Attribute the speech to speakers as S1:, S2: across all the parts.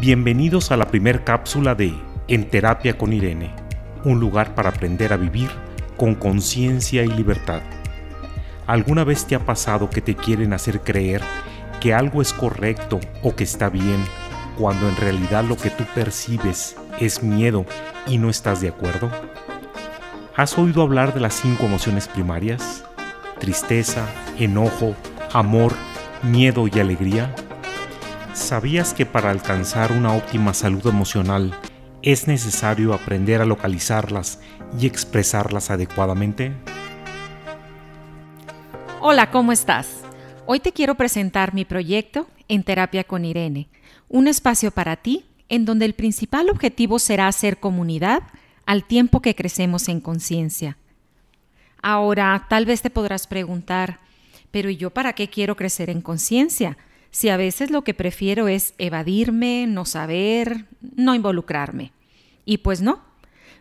S1: Bienvenidos a la primer cápsula de En Terapia con Irene, un lugar para aprender a vivir con conciencia y libertad. ¿Alguna vez te ha pasado que te quieren hacer creer que algo es correcto o que está bien, cuando en realidad lo que tú percibes es miedo y no estás de acuerdo? ¿Has oído hablar de las cinco emociones primarias? Tristeza, enojo, amor, miedo y alegría. ¿Sabías que para alcanzar una óptima salud emocional es necesario aprender a localizarlas y expresarlas adecuadamente?
S2: Hola, ¿cómo estás? Hoy te quiero presentar mi proyecto En Terapia con Irene, un espacio para ti en donde el principal objetivo será hacer comunidad al tiempo que crecemos en conciencia. Ahora, tal vez te podrás preguntar, pero ¿y yo para qué quiero crecer en conciencia? si a veces lo que prefiero es evadirme, no saber, no involucrarme. Y pues no,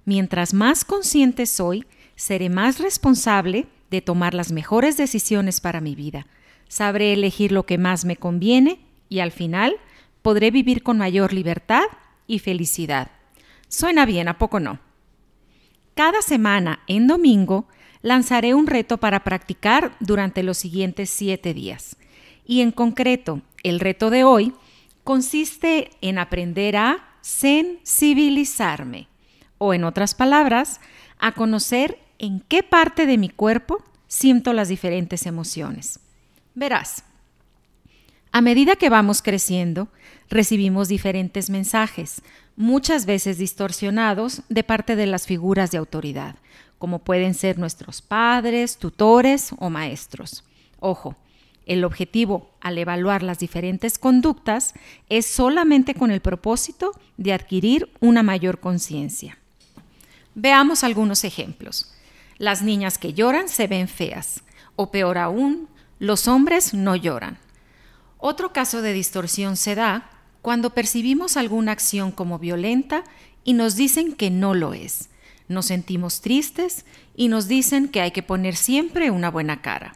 S2: mientras más consciente soy, seré más responsable de tomar las mejores decisiones para mi vida. Sabré elegir lo que más me conviene y al final podré vivir con mayor libertad y felicidad. Suena bien, ¿a poco no? Cada semana, en domingo, lanzaré un reto para practicar durante los siguientes siete días. Y en concreto, el reto de hoy consiste en aprender a sensibilizarme, o en otras palabras, a conocer en qué parte de mi cuerpo siento las diferentes emociones. Verás, a medida que vamos creciendo, recibimos diferentes mensajes, muchas veces distorsionados de parte de las figuras de autoridad, como pueden ser nuestros padres, tutores o maestros. Ojo, el objetivo al evaluar las diferentes conductas es solamente con el propósito de adquirir una mayor conciencia. Veamos algunos ejemplos. Las niñas que lloran se ven feas, o peor aún, los hombres no lloran. Otro caso de distorsión se da cuando percibimos alguna acción como violenta y nos dicen que no lo es. Nos sentimos tristes y nos dicen que hay que poner siempre una buena cara.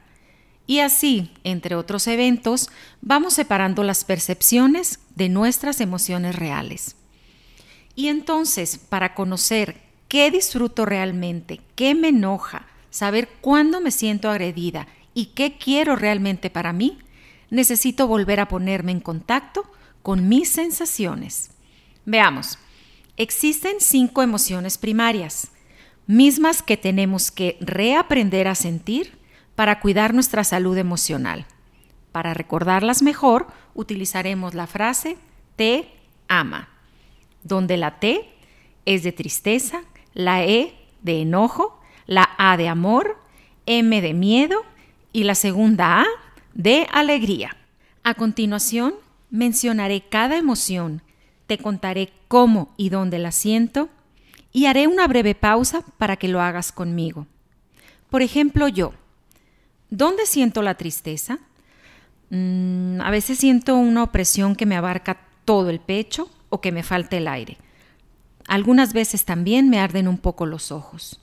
S2: Y así, entre otros eventos, vamos separando las percepciones de nuestras emociones reales. Y entonces, para conocer qué disfruto realmente, qué me enoja, saber cuándo me siento agredida y qué quiero realmente para mí, necesito volver a ponerme en contacto con mis sensaciones. Veamos, existen cinco emociones primarias, mismas que tenemos que reaprender a sentir para cuidar nuestra salud emocional. Para recordarlas mejor, utilizaremos la frase te ama, donde la T es de tristeza, la E de enojo, la A de amor, M de miedo y la segunda A de alegría. A continuación, mencionaré cada emoción, te contaré cómo y dónde la siento y haré una breve pausa para que lo hagas conmigo. Por ejemplo, yo, ¿Dónde siento la tristeza? Mm, a veces siento una opresión que me abarca todo el pecho o que me falta el aire. Algunas veces también me arden un poco los ojos.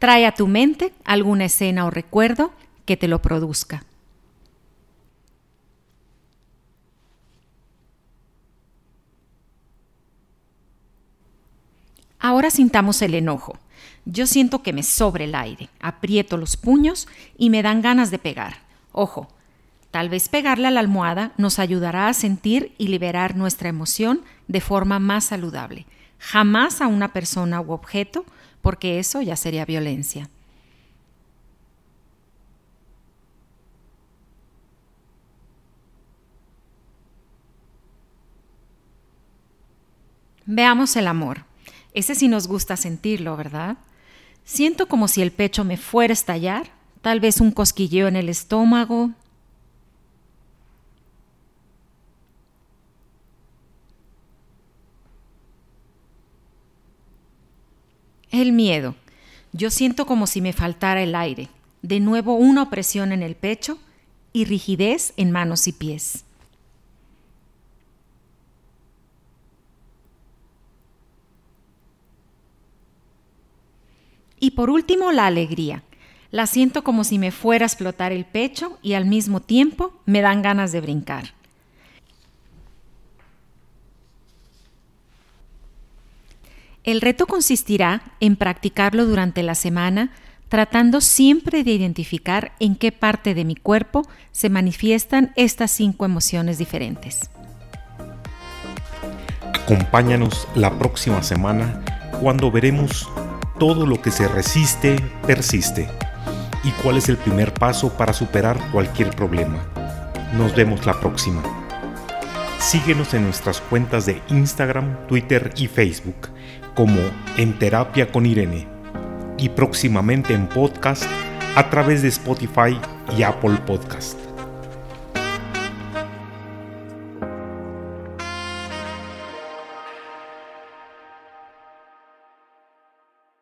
S2: Trae a tu mente alguna escena o recuerdo que te lo produzca. Ahora sintamos el enojo. Yo siento que me sobre el aire, aprieto los puños y me dan ganas de pegar. Ojo, tal vez pegarle a la almohada nos ayudará a sentir y liberar nuestra emoción de forma más saludable. Jamás a una persona u objeto, porque eso ya sería violencia. Veamos el amor. Ese sí nos gusta sentirlo, ¿verdad? Siento como si el pecho me fuera a estallar, tal vez un cosquilleo en el estómago. El miedo. Yo siento como si me faltara el aire. De nuevo una opresión en el pecho y rigidez en manos y pies. Y por último, la alegría. La siento como si me fuera a explotar el pecho y al mismo tiempo me dan ganas de brincar. El reto consistirá en practicarlo durante la semana, tratando siempre de identificar en qué parte de mi cuerpo se manifiestan estas cinco emociones diferentes.
S1: Acompáñanos la próxima semana cuando veremos todo lo que se resiste, persiste y cuál es el primer paso para superar cualquier problema. Nos vemos la próxima. Síguenos en nuestras cuentas de Instagram, Twitter y Facebook como En Terapia con Irene y próximamente en podcast a través de Spotify y Apple Podcast.